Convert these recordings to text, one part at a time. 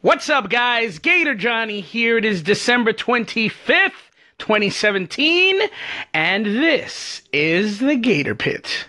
What's up, guys? Gator Johnny here. It is December 25th, 2017, and this is the Gator Pit.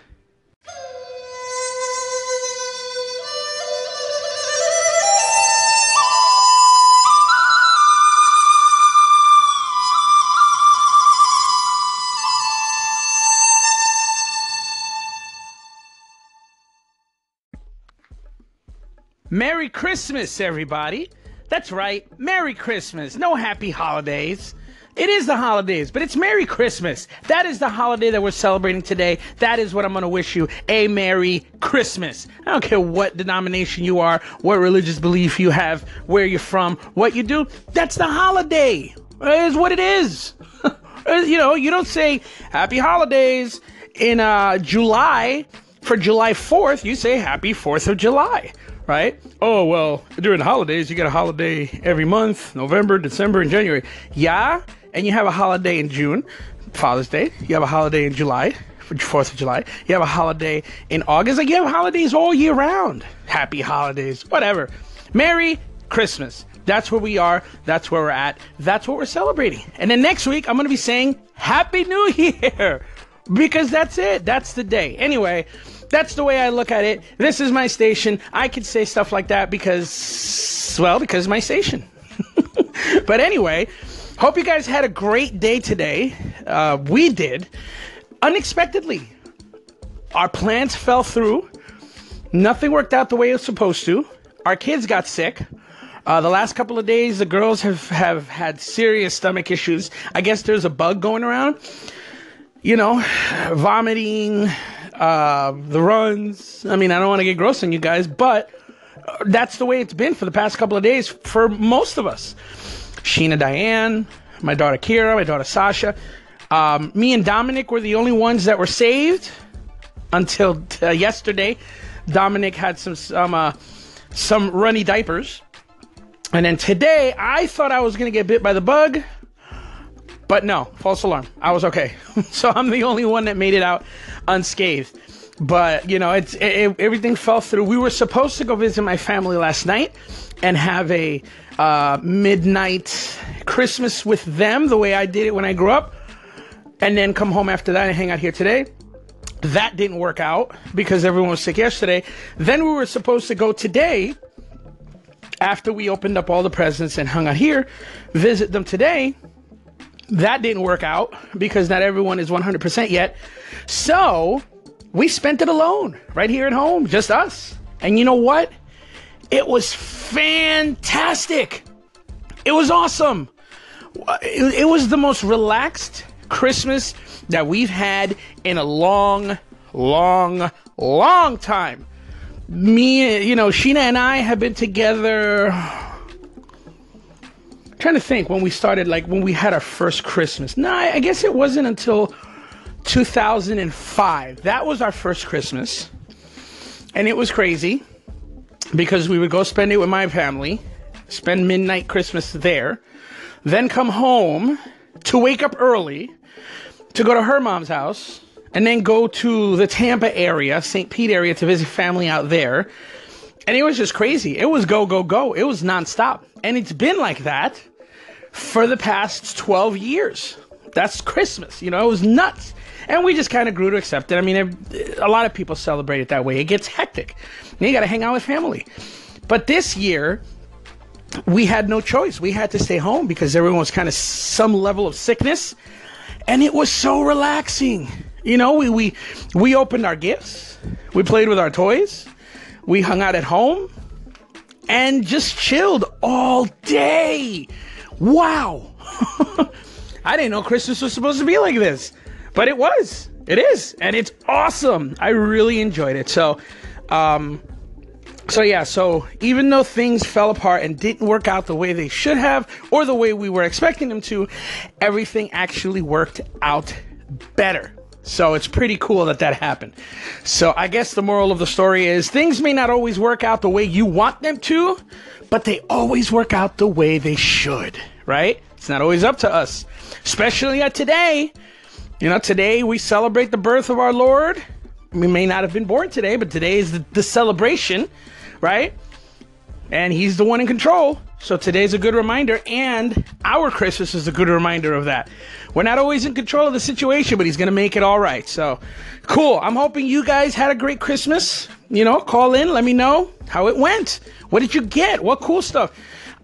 Merry Christmas, everybody. That's right, Merry Christmas. No happy holidays. It is the holidays, but it's Merry Christmas. That is the holiday that we're celebrating today. That is what I'm going to wish you a Merry Christmas. I don't care what denomination you are, what religious belief you have, where you're from, what you do. That's the holiday. It is what it is. you know, you don't say Happy Holidays in uh, July for July 4th. You say Happy 4th of July right? Oh, well, during the holidays, you get a holiday every month November, December, and January. Yeah, and you have a holiday in June, Father's Day. You have a holiday in July, Fourth of July. You have a holiday in August. Like, you have holidays all year round. Happy holidays, whatever. Merry Christmas. That's where we are. That's where we're at. That's what we're celebrating. And then next week, I'm going to be saying Happy New Year because that's it. That's the day. Anyway, that's the way I look at it. This is my station. I can say stuff like that because, well, because my station. but anyway, hope you guys had a great day today. Uh, we did. Unexpectedly, our plans fell through. Nothing worked out the way it was supposed to. Our kids got sick. Uh, the last couple of days, the girls have, have had serious stomach issues. I guess there's a bug going around. You know, vomiting, uh, the runs. I mean, I don't want to get gross on you guys, but that's the way it's been for the past couple of days for most of us. Sheena Diane, my daughter Kira, my daughter Sasha. Um, me and Dominic were the only ones that were saved until uh, yesterday. Dominic had some some uh, some runny diapers, and then today I thought I was gonna get bit by the bug, but no, false alarm. I was okay, so I'm the only one that made it out unscathed. But you know, it's it, it, everything fell through. We were supposed to go visit my family last night and have a uh, midnight Christmas with them, the way I did it when I grew up, and then come home after that and hang out here today. That didn't work out because everyone was sick yesterday. Then we were supposed to go today after we opened up all the presents and hung out here, visit them today. That didn't work out because not everyone is 100% yet. So we spent it alone right here at home, just us. And you know what? It was fantastic. It was awesome. It, it was the most relaxed Christmas that we've had in a long, long, long time. Me, you know, Sheena and I have been together. Trying to think when we started, like when we had our first Christmas. No, I guess it wasn't until 2005. That was our first Christmas. And it was crazy because we would go spend it with my family, spend midnight Christmas there, then come home to wake up early to go to her mom's house, and then go to the Tampa area, St. Pete area to visit family out there. And it was just crazy. It was go, go, go. It was nonstop. And it's been like that for the past 12 years. That's Christmas. You know, it was nuts. And we just kind of grew to accept it. I mean, a lot of people celebrate it that way. It gets hectic. And you got to hang out with family. But this year, we had no choice. We had to stay home because everyone was kind of some level of sickness. And it was so relaxing. You know, we, we, we opened our gifts, we played with our toys, we hung out at home, and just chilled all day. Wow. I didn't know Christmas was supposed to be like this. But it was. It is. And it's awesome. I really enjoyed it. So, um, so yeah, so even though things fell apart and didn't work out the way they should have or the way we were expecting them to, everything actually worked out better. So it's pretty cool that that happened. So I guess the moral of the story is things may not always work out the way you want them to, but they always work out the way they should, right? It's not always up to us. Especially at today you know, today we celebrate the birth of our Lord. We may not have been born today, but today is the, the celebration, right? and he's the one in control. So today's a good reminder, and our Christmas is a good reminder of that. We're not always in control of the situation, but he's going to make it all right. So cool. I'm hoping you guys had a great Christmas. You know, call in, let me know how it went. What did you get? What cool stuff?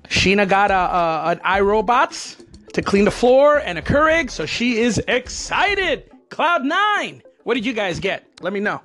Sheena got a, a an iRobots to clean the floor and a Keurig, so she is excited. Cloud nine. What did you guys get? Let me know.